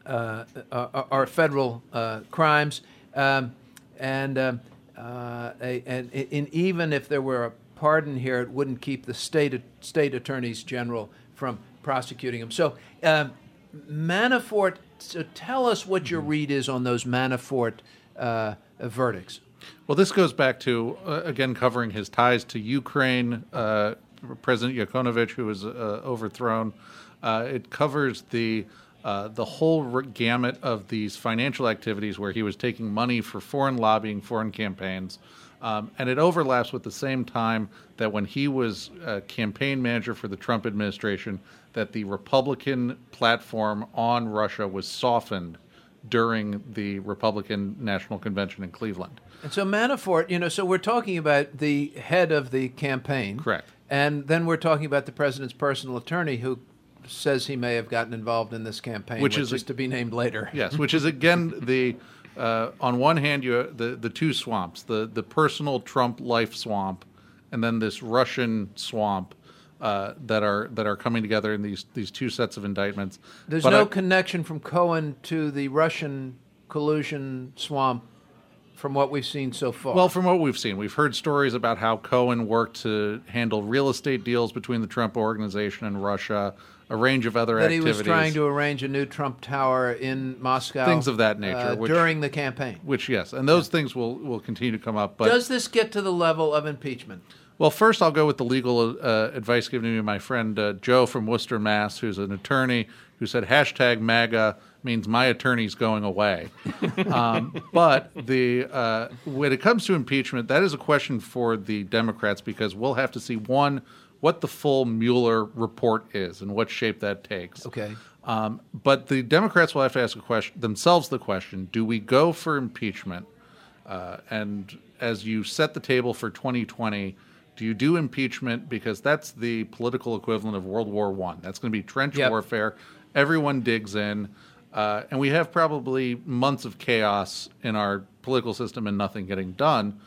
[SPEAKER 2] uh, are, are federal uh, crimes. Um, and, um, uh, a, and and even if there were a pardon here, it wouldn't keep the state state attorneys general from prosecuting him. So um, Manafort. So tell us what your read is on those Manafort uh, verdicts.
[SPEAKER 4] Well, this goes back to uh, again covering his ties to Ukraine. Uh, President Yanukovych, who was uh, overthrown. Uh, it covers the uh, the whole gamut of these financial activities where he was taking money for foreign lobbying, foreign campaigns. Um, and it overlaps with the same time that when he was uh, campaign manager for the Trump administration, that the Republican platform on Russia was softened during the Republican National Convention in Cleveland.
[SPEAKER 2] And so Manafort, you know, so we're talking about the head of the campaign.
[SPEAKER 4] Correct.
[SPEAKER 2] And then we're talking about the president's personal attorney who says he may have gotten involved in this campaign, which, which is, to be named later.
[SPEAKER 4] Yes, which is again the uh, on one hand you the the two swamps, the the personal Trump life swamp, and then this Russian swamp. Uh, that are that are coming together in these these two sets of indictments.
[SPEAKER 2] There's but no I, connection from Cohen to the Russian collusion swamp from what we've seen so far?
[SPEAKER 4] Well, from what we've seen, we've heard stories about how Cohen worked to handle real estate deals between the Trump organization and Russia, a range of other
[SPEAKER 2] that
[SPEAKER 4] activities.
[SPEAKER 2] That he was trying to arrange a new Trump tower in Moscow.
[SPEAKER 4] Things of that nature.
[SPEAKER 2] Uh,
[SPEAKER 4] which,
[SPEAKER 2] during the campaign.
[SPEAKER 4] Which, yes. And those yeah. things will, will continue to come up. But
[SPEAKER 2] Does this get to the level of impeachment?
[SPEAKER 4] Well, first I'll go with the legal uh, advice given to me by my friend uh, Joe from Worcester, Mass., who's an attorney who said hashtag MAGA means my attorney's going away. um, but the uh, when it comes to impeachment, that is a question for the Democrats because we'll have to see one what the full Mueller report is and what shape that takes.
[SPEAKER 2] Okay.
[SPEAKER 4] Um, but the Democrats will have to ask a question themselves the question: Do we go for impeachment? Uh, and as you set the table for 2020 do you do impeachment because that's the political equivalent of World War One? That's going to be trench yep. warfare. Everyone digs in. Uh, and we have probably months of chaos in our political system and nothing getting done.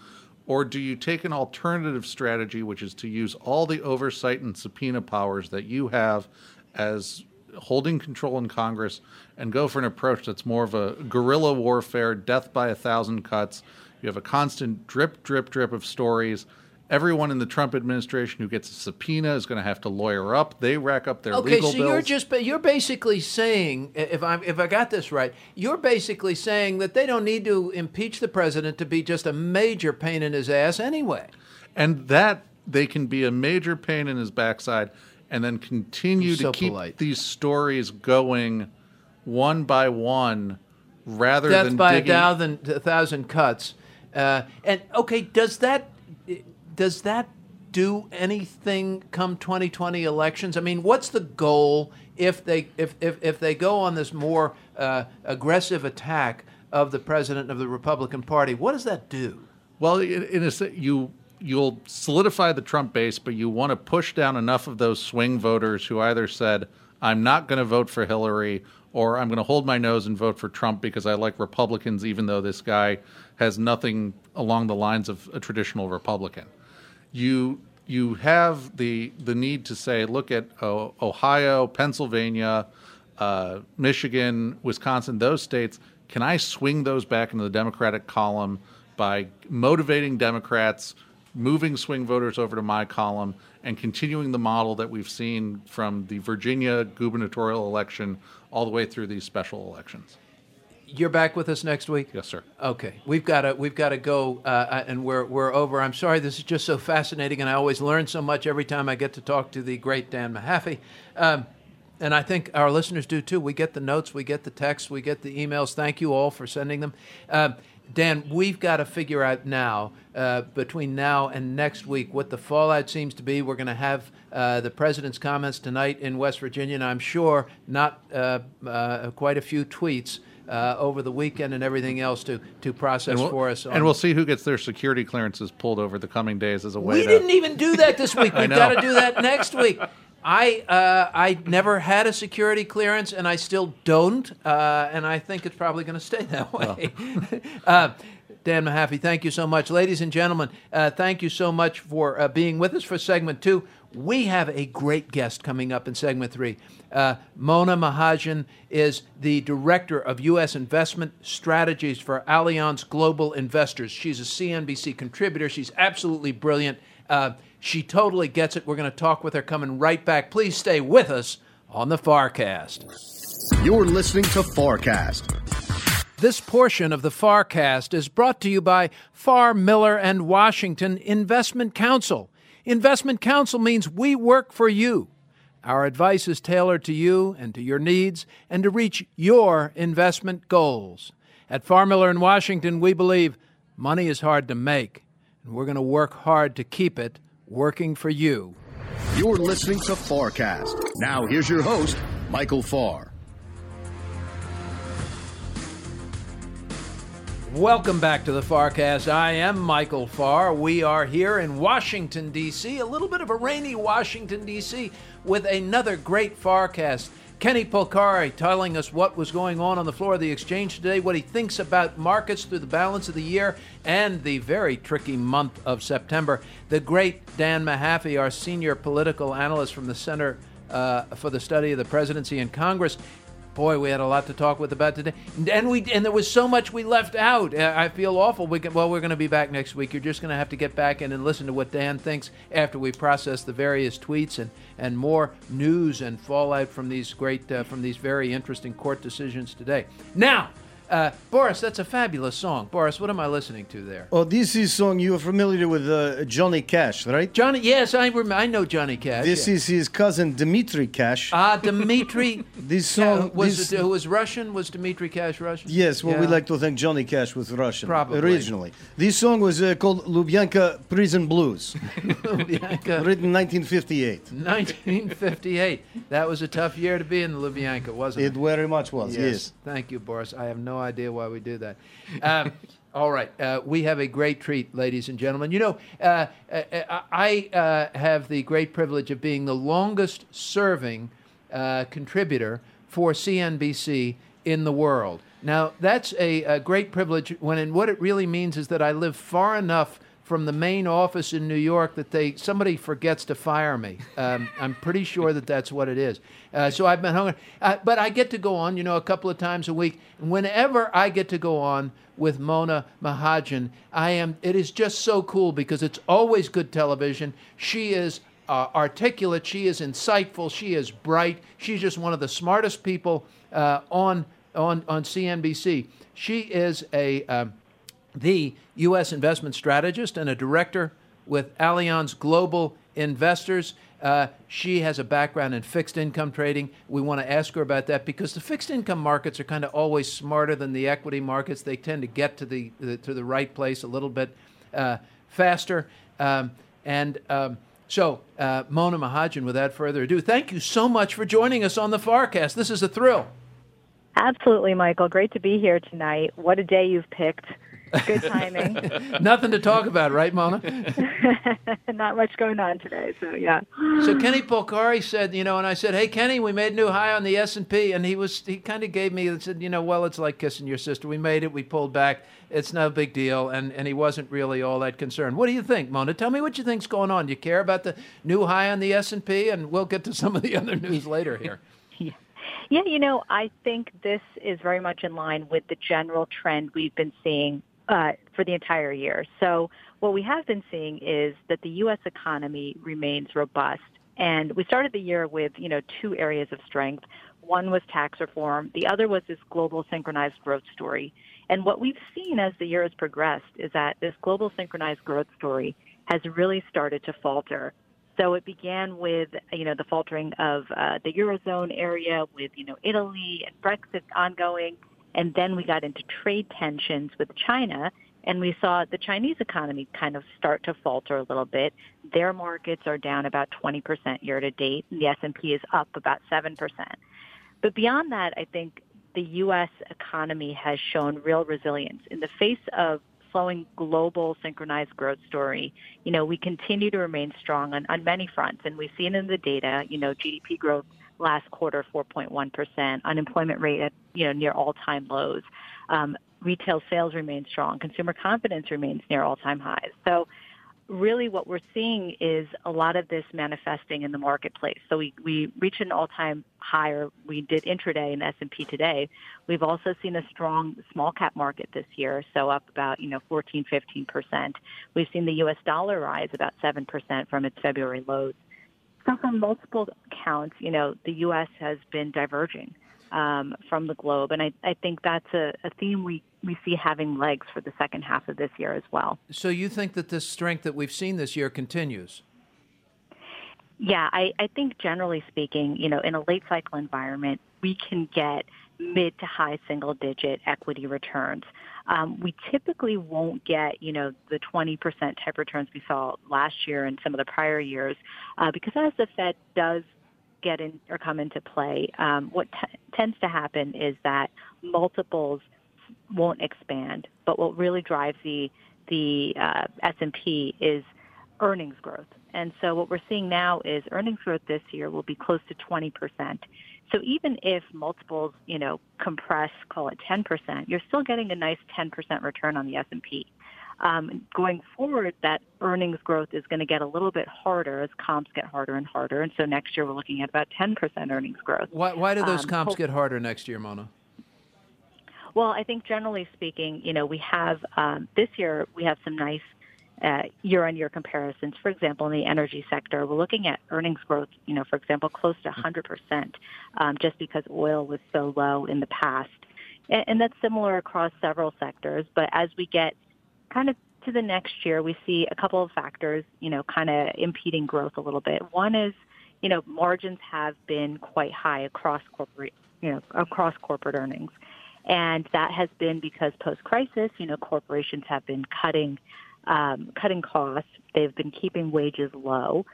[SPEAKER 4] Or do you take an alternative strategy, which is to use all the oversight and subpoena powers that you have as holding control in Congress and go for an approach that's more of a guerrilla warfare, death by a thousand cuts? You have a constant drip, drip, drip of stories everyone in the Trump administration who gets a subpoena is going to have to lawyer up. They rack up their
[SPEAKER 2] okay,
[SPEAKER 4] legal
[SPEAKER 2] so
[SPEAKER 4] bills.
[SPEAKER 2] you're just you're basically saying if I if I got this right, you're basically saying that they don't need to impeach the president to be just a major pain in his ass anyway.
[SPEAKER 4] And that they can be a major pain in his backside and then continue
[SPEAKER 2] so
[SPEAKER 4] to keep
[SPEAKER 2] polite.
[SPEAKER 4] these stories going one by one rather
[SPEAKER 2] Death
[SPEAKER 4] than
[SPEAKER 2] by
[SPEAKER 4] digging...
[SPEAKER 2] a thousand, a thousand cuts. Uh, and okay, does that does that do anything come 2020 elections? I mean, what's the goal if they if if, if they go on this more uh, aggressive attack of the president of the Republican Party? What does that do?
[SPEAKER 4] Well, in, in a you you'll solidify the Trump base, but you want to push down enough of those swing voters who either said, "I'm not going to vote for Hillary," or "I'm going to hold my nose and vote for Trump because I like Republicans, even though this guy has nothing along the lines of a traditional Republican." You you have the the need to say, look at uh, Ohio, Pennsylvania, uh, Michigan, Wisconsin, those states. Can I swing those back into the Democratic column by motivating Democrats, moving swing voters over to my column, and continuing the model that we've seen from the Virginia gubernatorial election all the way through these special elections?
[SPEAKER 2] You're back with us next week.
[SPEAKER 4] Yes, sir.
[SPEAKER 2] Okay, we've got to we've got to go, uh, and we're we're over. I'm sorry, this is just so fascinating, and I always learn so much every time I get to talk to the great Dan Mahaffee. Um, and I think our listeners do too. We get the notes, we get the texts, we get the emails. Thank you all for sending them. Uh, Dan, we've got to figure out now, uh, between now and next week, what the fallout seems to be. We're going to have uh, the president's comments tonight in West Virginia, and I'm sure not uh, uh quite a few tweets uh, over the weekend and everything else to, to process
[SPEAKER 4] we'll,
[SPEAKER 2] for us.
[SPEAKER 4] On. And we'll see who gets their security clearances pulled over the coming days as a way.
[SPEAKER 2] We
[SPEAKER 4] to...
[SPEAKER 2] didn't even do that this week. We've got to do that next week. I uh, I never had a security clearance, and I still don't, uh, and I think it's probably going to stay that way. Well. uh, Dan Mahaffee, thank you so much. Ladies and gentlemen, uh, thank you so much for uh, being with us for segment two. We have a great guest coming up in segment three. Uh, Mona Mahajan is the Director of U.S. Investment Strategies for Allianz Global Investors. She's a CNBC contributor. She's absolutely brilliant. Uh, she totally gets it. We're going to talk with her coming right back. Please stay with us on the FarrCast.
[SPEAKER 1] You're listening to FarrCast.
[SPEAKER 2] This portion of the FarrCast is brought to you by Farr Miller and Washington Investment Counsel. Investment Counsel means we work for you. Our advice is tailored to you and to your needs and to reach your investment goals. At Farr in Washington, we believe money is hard to make, and we're going to work hard to keep it working for you.
[SPEAKER 1] You're listening to FarrCast. Now, here's your host, Michael Farr.
[SPEAKER 2] Welcome back to the FarrCast. I am Michael Farr. We are here in Washington, D.C., a little bit of a rainy Washington, D.C., with another great FarrCast. Kenny Polcari telling us what was going on on the floor of the exchange today, what he thinks about markets through the balance of the year and the very tricky month of September. The great Dan Mahaffee, our senior political analyst from the Center uh, for the Study of the Presidency and Congress, boy, we had a lot to talk with about today, and we and there was so much we left out. Uh, I feel awful. We can, well, we're going to be back next week. You're just going to have to get back in and listen to what Dan thinks after we process the various tweets and and more news and fallout from these great uh, from these very interesting court decisions today. Now. Uh, Boris, that's a fabulous song. Boris, what am I listening to there?
[SPEAKER 5] Oh, this is a song you are familiar with uh, Johnny Cash, right?
[SPEAKER 2] Johnny, yes, I rem- I know Johnny Cash.
[SPEAKER 5] This
[SPEAKER 2] yeah.
[SPEAKER 5] is his cousin Dmitry Cash.
[SPEAKER 2] Ah, Dmitry.
[SPEAKER 5] this song
[SPEAKER 2] was
[SPEAKER 5] this,
[SPEAKER 2] it, was Russian? Was Dmitry Cash Russian?
[SPEAKER 5] Yes, well,
[SPEAKER 2] Yeah.
[SPEAKER 5] we like to think Johnny Cash was Russian
[SPEAKER 2] Probably.
[SPEAKER 5] originally. This song was uh, called Lubyanka Prison Blues,
[SPEAKER 2] Lubyanka.
[SPEAKER 5] written in 1958.
[SPEAKER 2] 1958. That was a tough year to be in the Lubyanka, wasn't
[SPEAKER 5] It
[SPEAKER 2] it?
[SPEAKER 5] very much was, yes.
[SPEAKER 2] Thank you, Boris. I have no idea why we do that. Um, all right. Uh, we have a great treat, ladies and gentlemen. You know, uh, uh, I uh, have the great privilege of being the longest serving uh, contributor for CNBC in the world. Now, that's a, a great privilege when, and what it really means is that I live far enough from the main office in New York that they somebody forgets to fire me. Um, I'm pretty sure that that's what it is. Uh, so I've been hungry, uh, but I get to go on, you know, a couple of times a week. And whenever I get to go on with Mona Mahajan, I am. It is just so cool because it's always good television. She is uh, articulate. She is insightful. She is bright. She's just one of the smartest people uh, on on on CNBC. She is a um, the U.S. investment strategist and a director with Allianz Global Investors. Uh, she has a background in fixed income trading. We want to ask her about that because the fixed income markets are kind of always smarter than the equity markets. They tend to get to the, the to the right place a little bit uh, faster. Um, and um, so, uh, Mona Mahajan, without further ado, thank you so much for joining us on the FarrCast. This is a thrill.
[SPEAKER 6] Absolutely, Michael. Great to be here tonight. What a day you've picked. Good timing.
[SPEAKER 2] Nothing to talk about, right, Mona?
[SPEAKER 6] Not much going on today, so yeah.
[SPEAKER 2] So Kenny Polcari said, you know, and I said, "Hey, Kenny, we made a new high on the S and P," and he was, he kind of gave me, and said, you know, well, it's like kissing your sister. We made it, we pulled back. It's no big deal, and and he wasn't really all that concerned. What do you think, Mona? Tell me what you think's going on. Do you care about the new high on the S and P? And we'll get to some of the other news later here.
[SPEAKER 6] Yeah, you know, I think this is very much in line with the general trend we've been seeing uh, for the entire year. So what we have been seeing is that the U.S. economy remains robust. And we started the year with, you know, two areas of strength. One was tax reform. The other was this global synchronized growth story. And what we've seen as the year has progressed is that this global synchronized growth story has really started to falter. So it began with, you know, the faltering of uh, the Eurozone area with, you know, Italy and Brexit ongoing. And then we got into trade tensions with China and we saw the Chinese economy kind of start to falter a little bit. Their markets are down about 20% year to date. And the S&P is up about 7%. But beyond that, I think the U.S. economy has shown real resilience in the face of slowing global synchronized growth story. You know, we continue to remain strong on, on many fronts, and we've seen in the data, you know, GDP growth last quarter 4.1%, unemployment rate at, you know, near all-time lows. Um, retail sales remain strong. Consumer confidence remains near all-time highs. So really what we're seeing is a lot of this manifesting in the marketplace. So we, we reached an all-time high, or we did intraday in S&P today. We've also seen a strong small cap market this year, so up about, you know, 14, 15%. We've seen the U.S. dollar rise about 7% from its February lows. So from multiple counts, you know, the U.S. has been diverging um, from the globe. And I, I think that's a, a theme we, we see having legs for the second half of this year as well.
[SPEAKER 2] So you think that this strength that we've seen this year continues?
[SPEAKER 6] Yeah, I, I think generally speaking, you know, in a late cycle environment, we can get mid to high single digit equity returns. Um, we typically won't get, you know, the 20% type returns we saw last year and some of the prior years uh, because as the Fed does get in or come into play, um, what t- tends to happen is that multiples won't expand, but what really drives the the uh, S&P is earnings growth. And so what we're seeing now is earnings growth this year will be close to 20%. So even if multiples, you know, compress, call it 10%, you're still getting a nice 10% return on the S&P. Um, going forward, that earnings growth is going to get a little bit harder as comps get harder and harder. And so next year we're looking at about 10% earnings growth.
[SPEAKER 2] Why, why do those um, comps get harder next year, Mona?
[SPEAKER 6] Well, I think generally speaking, you know, we have um, this year we have some nice uh, year-on-year comparisons. For example, in the energy sector, we're looking at earnings growth, you know, for example, close to 100%, um, just because oil was so low in the past. And, and that's similar across several sectors. But as we get kind of to the next year, we see a couple of factors, you know, kind of impeding growth a little bit. One is, you know, margins have been quite high across corporate, you know, across corporate earnings. And that has been because post-crisis, you know, corporations have been cutting, um, cutting costs. They've been keeping wages low.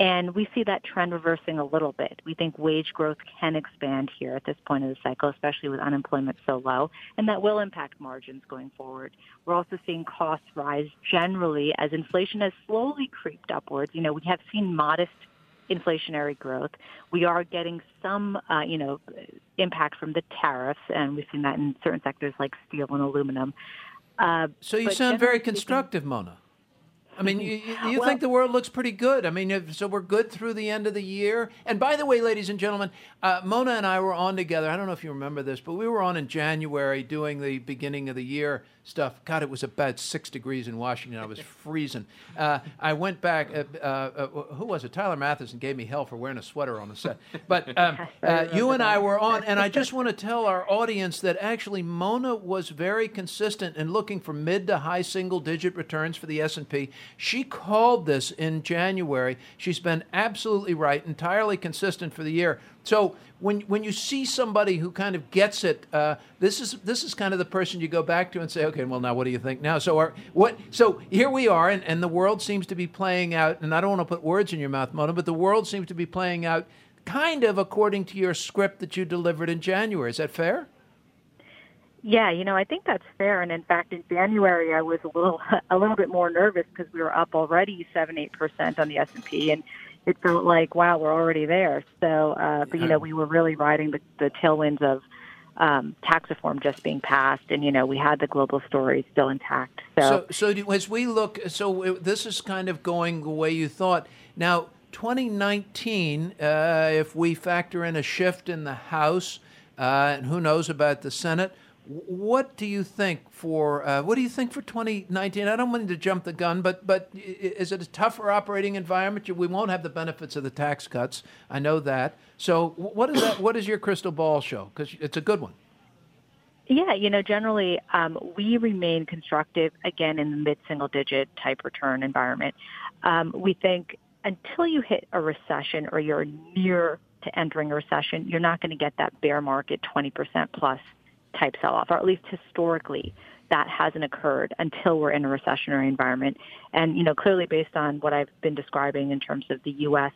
[SPEAKER 6] And we see that trend reversing a little bit. We think wage growth can expand here at this point of the cycle, especially with unemployment so low, and that will impact margins going forward. We're also seeing costs rise generally as inflation has slowly creeped upwards. You know, we have seen modest inflationary growth. We are getting some, uh, you know, impact from the tariffs, and we've seen that in certain sectors like steel and aluminum.
[SPEAKER 2] Uh, so you sound very constructive, Mona. I mean, you, you well, think the world looks pretty good. I mean, so we're good through the end of the year. And by the way, ladies and gentlemen, uh, Mona and I were on together. I don't know if you remember this, but we were on in January doing the beginning of the year stuff. God, it was about six degrees in Washington. I was freezing. Uh, I went back. Uh, uh, uh, who was it? Tyler Mathisen gave me hell for wearing a sweater on the set. But um, uh, you and I were on, and I just want to tell our audience that actually Mona was very consistent in looking for mid to high single digit returns for the S&P. She called this in January. She's been absolutely right, entirely consistent for the year. So when when you see somebody who kind of gets it, uh, this is this is kind of the person you go back to and say, okay, well now what do you think now? So our, what? So here we are, and, and the world seems to be playing out. And I don't want to put words in your mouth, Mona, but the world seems to be playing out kind of according to your script that you delivered in January. Is that fair?
[SPEAKER 6] Yeah, you know, I think that's fair. And in fact, in January, I was a little a little bit more nervous because we were up already seven eight percent on the S and P, and it felt like wow, we're already there. So, uh, but you know, we were really riding the, the tailwinds of um, tax reform just being passed, and you know, we had the global story still intact. So,
[SPEAKER 2] so, so do, as we look, so this is kind of going the way you thought. Now, 2019, uh, if we factor in a shift in the House, uh, and who knows about the Senate what do you think for uh, what do you think for 2019? I don't mean to jump the gun, but but is it a tougher operating environment? We won't have the benefits of the tax cuts. I know that. So what is that? What does your crystal ball show? Because it's a good one.
[SPEAKER 6] Yeah, you know, generally um, we remain constructive again in the mid-single digit type return environment. Um, we think until you hit a recession or you're near to entering a recession, you're not going to get that bear market 20% plus type sell-off, or at least historically that hasn't occurred until we're in a recessionary environment. And, you know, clearly based on what I've been describing in terms of the U.S.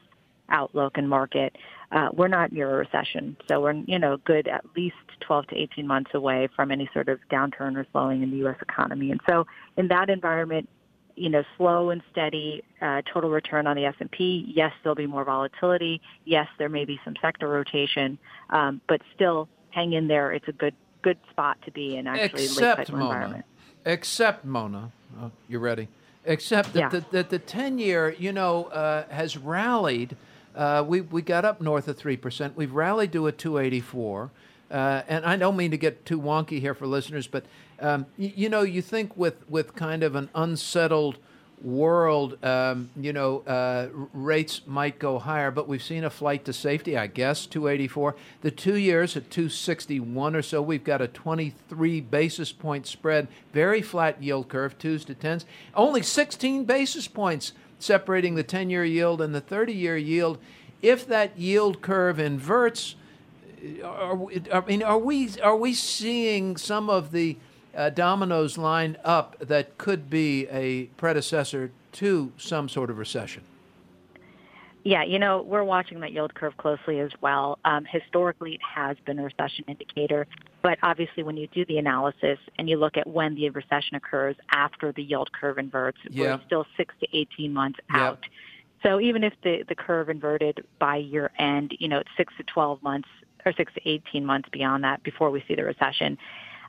[SPEAKER 6] outlook and market, uh, we're not near a recession. So we're, you know, good at least 12 to 18 months away from any sort of downturn or slowing in the U.S. economy. And so in that environment, you know, slow and steady uh, total return on the S&P. Yes, there'll be more volatility. Yes, there may be some sector rotation, um, but still hang in there. It's a good good spot to be in actually
[SPEAKER 2] Except Mona.
[SPEAKER 6] environment.
[SPEAKER 2] Except Mona. Oh, you ready? Except that
[SPEAKER 6] Yeah.
[SPEAKER 2] the, that the 10 year, you know, uh, has rallied. Uh, we, we got up north of 3%. We've rallied to a 284. Uh, and I don't mean to get too wonky here for listeners, but, um, y- you know, you think with, with kind of an unsettled world, um, you know, uh, rates might go higher, but we've seen a flight to safety, I guess, 284. The two years at 261 or so, we've got a 23 basis point spread, very flat yield curve, twos to tens. Only 16 basis points separating the 10 year yield and the 30 year yield. If that yield curve inverts, are, we- I mean, are we are we seeing some of the uh, dominoes line up that could be a predecessor to some sort of recession?
[SPEAKER 6] Yeah, you know, we're watching that yield curve closely as well. Um, historically, it has been a recession indicator, but obviously, when you do the analysis and you look at when the recession occurs after the yield curve inverts,
[SPEAKER 2] Yeah.
[SPEAKER 6] we're still six to 18 months
[SPEAKER 2] Yep.
[SPEAKER 6] out. So even if the, the curve inverted by year end, you know, it's six to 12 months or six to 18 months beyond that before we see the recession.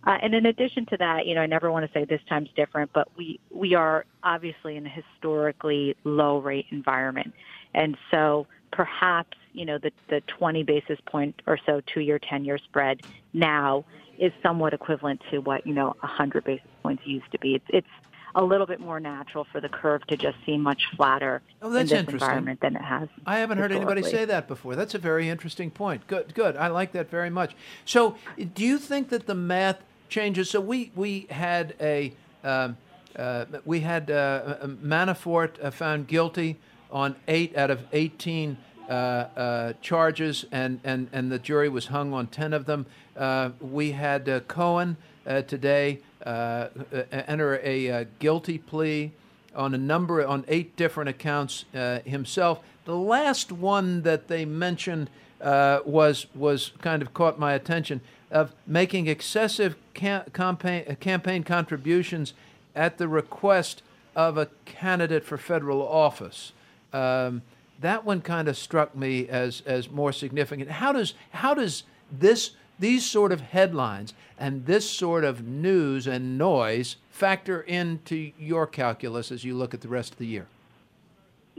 [SPEAKER 6] Uh, and in addition to that, you know, I never want to say this time's different, but we, we are obviously in a historically low rate environment. And so perhaps, you know, the, the 20 basis point or so two year, 10 year spread now is somewhat equivalent to what, you know, 100 basis points used to be. It's, it's a little bit more natural for the curve to just seem much flatter
[SPEAKER 2] Oh,
[SPEAKER 6] in this environment than it has.
[SPEAKER 2] I haven't heard anybody say that before. That's a very interesting point. Good, good. I like that very much. So, do you think that the math changes? So we we had a um, uh, we had uh, Manafort uh, found guilty on eight out of eighteen. Uh, uh, charges and, and, and the jury was hung on 10 of them. Uh, we had uh, Cohen uh, today uh, uh, enter a uh, guilty plea on a number on eight different accounts uh, himself. The last one that they mentioned uh, was was kind of caught my attention of making excessive cam- campaign uh, campaign contributions at the request of a candidate for federal office. Um, that one kind of struck me as as more significant. How does how does this these sort of headlines and this sort of news and noise factor into your calculus as you look at the rest of the year?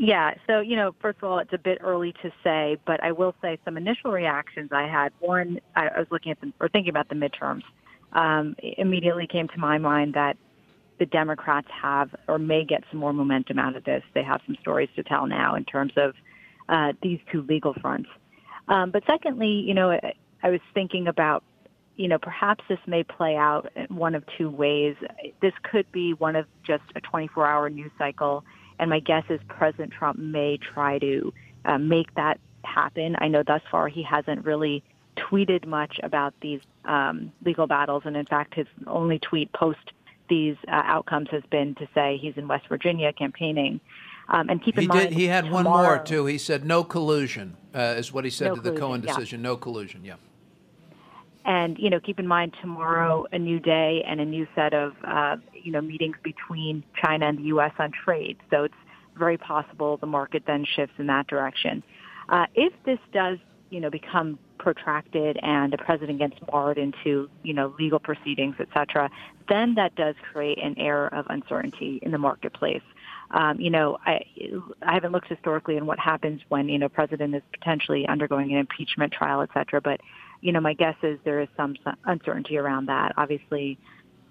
[SPEAKER 6] Yeah. So, you know, first of all, it's a bit early to say, but I will say some initial reactions I had. One, I was looking at them or thinking about the midterms. Um, immediately came to my mind that the Democrats have or may get some more momentum out of this. They have some stories to tell now in terms of uh, these two legal fronts. Um, but secondly, you know, I, I was thinking about, you know, perhaps this may play out one of two ways. This could be one of just a 24-hour news cycle, and my guess is President Trump may try to uh, make that happen. I know thus far he hasn't really tweeted much about these um, legal battles, and in fact, his only tweet post these uh, outcomes has been to say he's in West Virginia campaigning. Um, and keep in
[SPEAKER 2] He
[SPEAKER 6] mind,
[SPEAKER 2] did. He had one more too. He said no collusion uh, is what he said
[SPEAKER 6] No
[SPEAKER 2] to the Cohen
[SPEAKER 6] collusion, yeah.
[SPEAKER 2] decision. No collusion. Yeah.
[SPEAKER 6] And you know, keep in mind tomorrow a new day and a new set of uh, you know meetings between China and the U.S. on trade. So it's very possible the market then shifts in that direction. Uh, if this does you know become protracted and the president gets barred into you know legal proceedings, et cetera, then that does create an air of uncertainty in the marketplace. Um, you know, I, I haven't looked historically in what happens when you know president is potentially undergoing an impeachment trial, et cetera. But you know, my guess is there is some uncertainty around that. Obviously,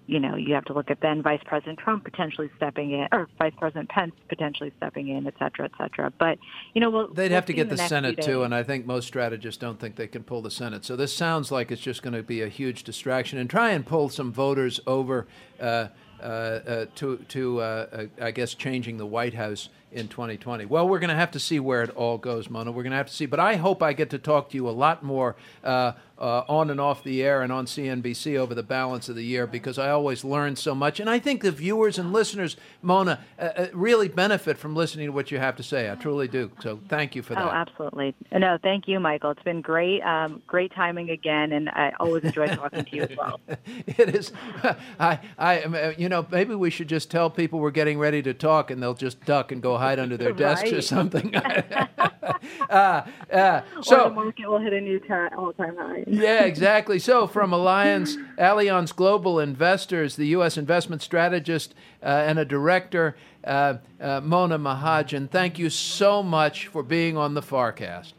[SPEAKER 6] you know, you have to look at then Vice President Trump potentially stepping in, or Vice President Pence potentially stepping in, et cetera, et cetera. But you know, we'll,
[SPEAKER 2] They'd
[SPEAKER 6] we'll
[SPEAKER 2] have to get
[SPEAKER 6] in
[SPEAKER 2] the, Senate too, and I think most strategists don't think they can pull the Senate. So this sounds like it's just going to be a huge distraction and try and pull some voters over uh, uh, uh, to to uh, uh, I guess changing the White House in 2020. Well, we're going to have to see where it all goes, Mona. We're going to have to see, but I hope I get to talk to you a lot more uh, uh, on and off the air and on CNBC over the balance of the year because I always learn so much, and I think the viewers and listeners, Mona, uh, uh, really benefit from listening to what you have to say. I truly do. So thank you for that.
[SPEAKER 6] Oh, absolutely. No, thank you, Michael. It's been great. Um, great timing again, and I always enjoy talking to you as well.
[SPEAKER 2] It is. I, I, uh, you know, maybe we should just tell people we're getting ready to talk, and they'll just duck and go hide under their desks or something. uh, uh,
[SPEAKER 7] or the market will hit a new ta- all-time high.
[SPEAKER 2] yeah, exactly. So, from Alliance Allianz Global Investors, the U.S. investment strategist uh, and a director, uh, uh, Mona Mahajan, thank you so much for being on the FarrCast.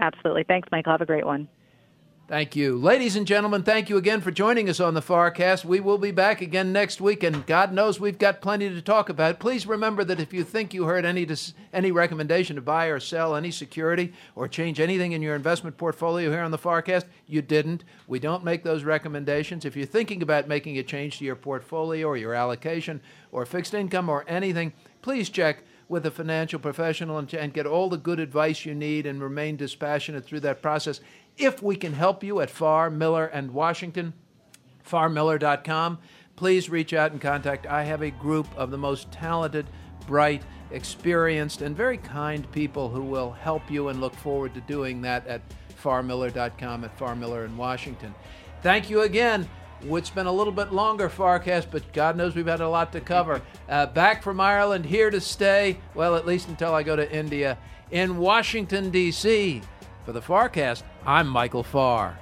[SPEAKER 6] Absolutely. Thanks, Michael. Have a great one.
[SPEAKER 2] Thank you. Ladies and gentlemen, thank you again for joining us on the FarrCast. We will be back again next week, and God knows we've got plenty to talk about. Please remember that if you think you heard any, dis- any recommendation to buy or sell any security or change anything in your investment portfolio here on the FarrCast, you didn't. We don't make those recommendations. If you're thinking about making a change to your portfolio or your allocation or fixed income or anything, please check with a financial professional and, and get all the good advice you need and remain dispassionate through that process. If we can help you at Farr, Miller, and Washington, farrmiller.com, please reach out and contact. I have a group of the most talented, bright, experienced, and very kind people who will help you and look forward to doing that at farrmiller.com at Farmiller in Washington. Thank you again. It's been a little bit longer FarrCast, but God knows we've had a lot to cover. Uh, back from Ireland, here to stay, well, at least until I go to India, in Washington, D.C. For the FarrCast, I'm Michael Farr.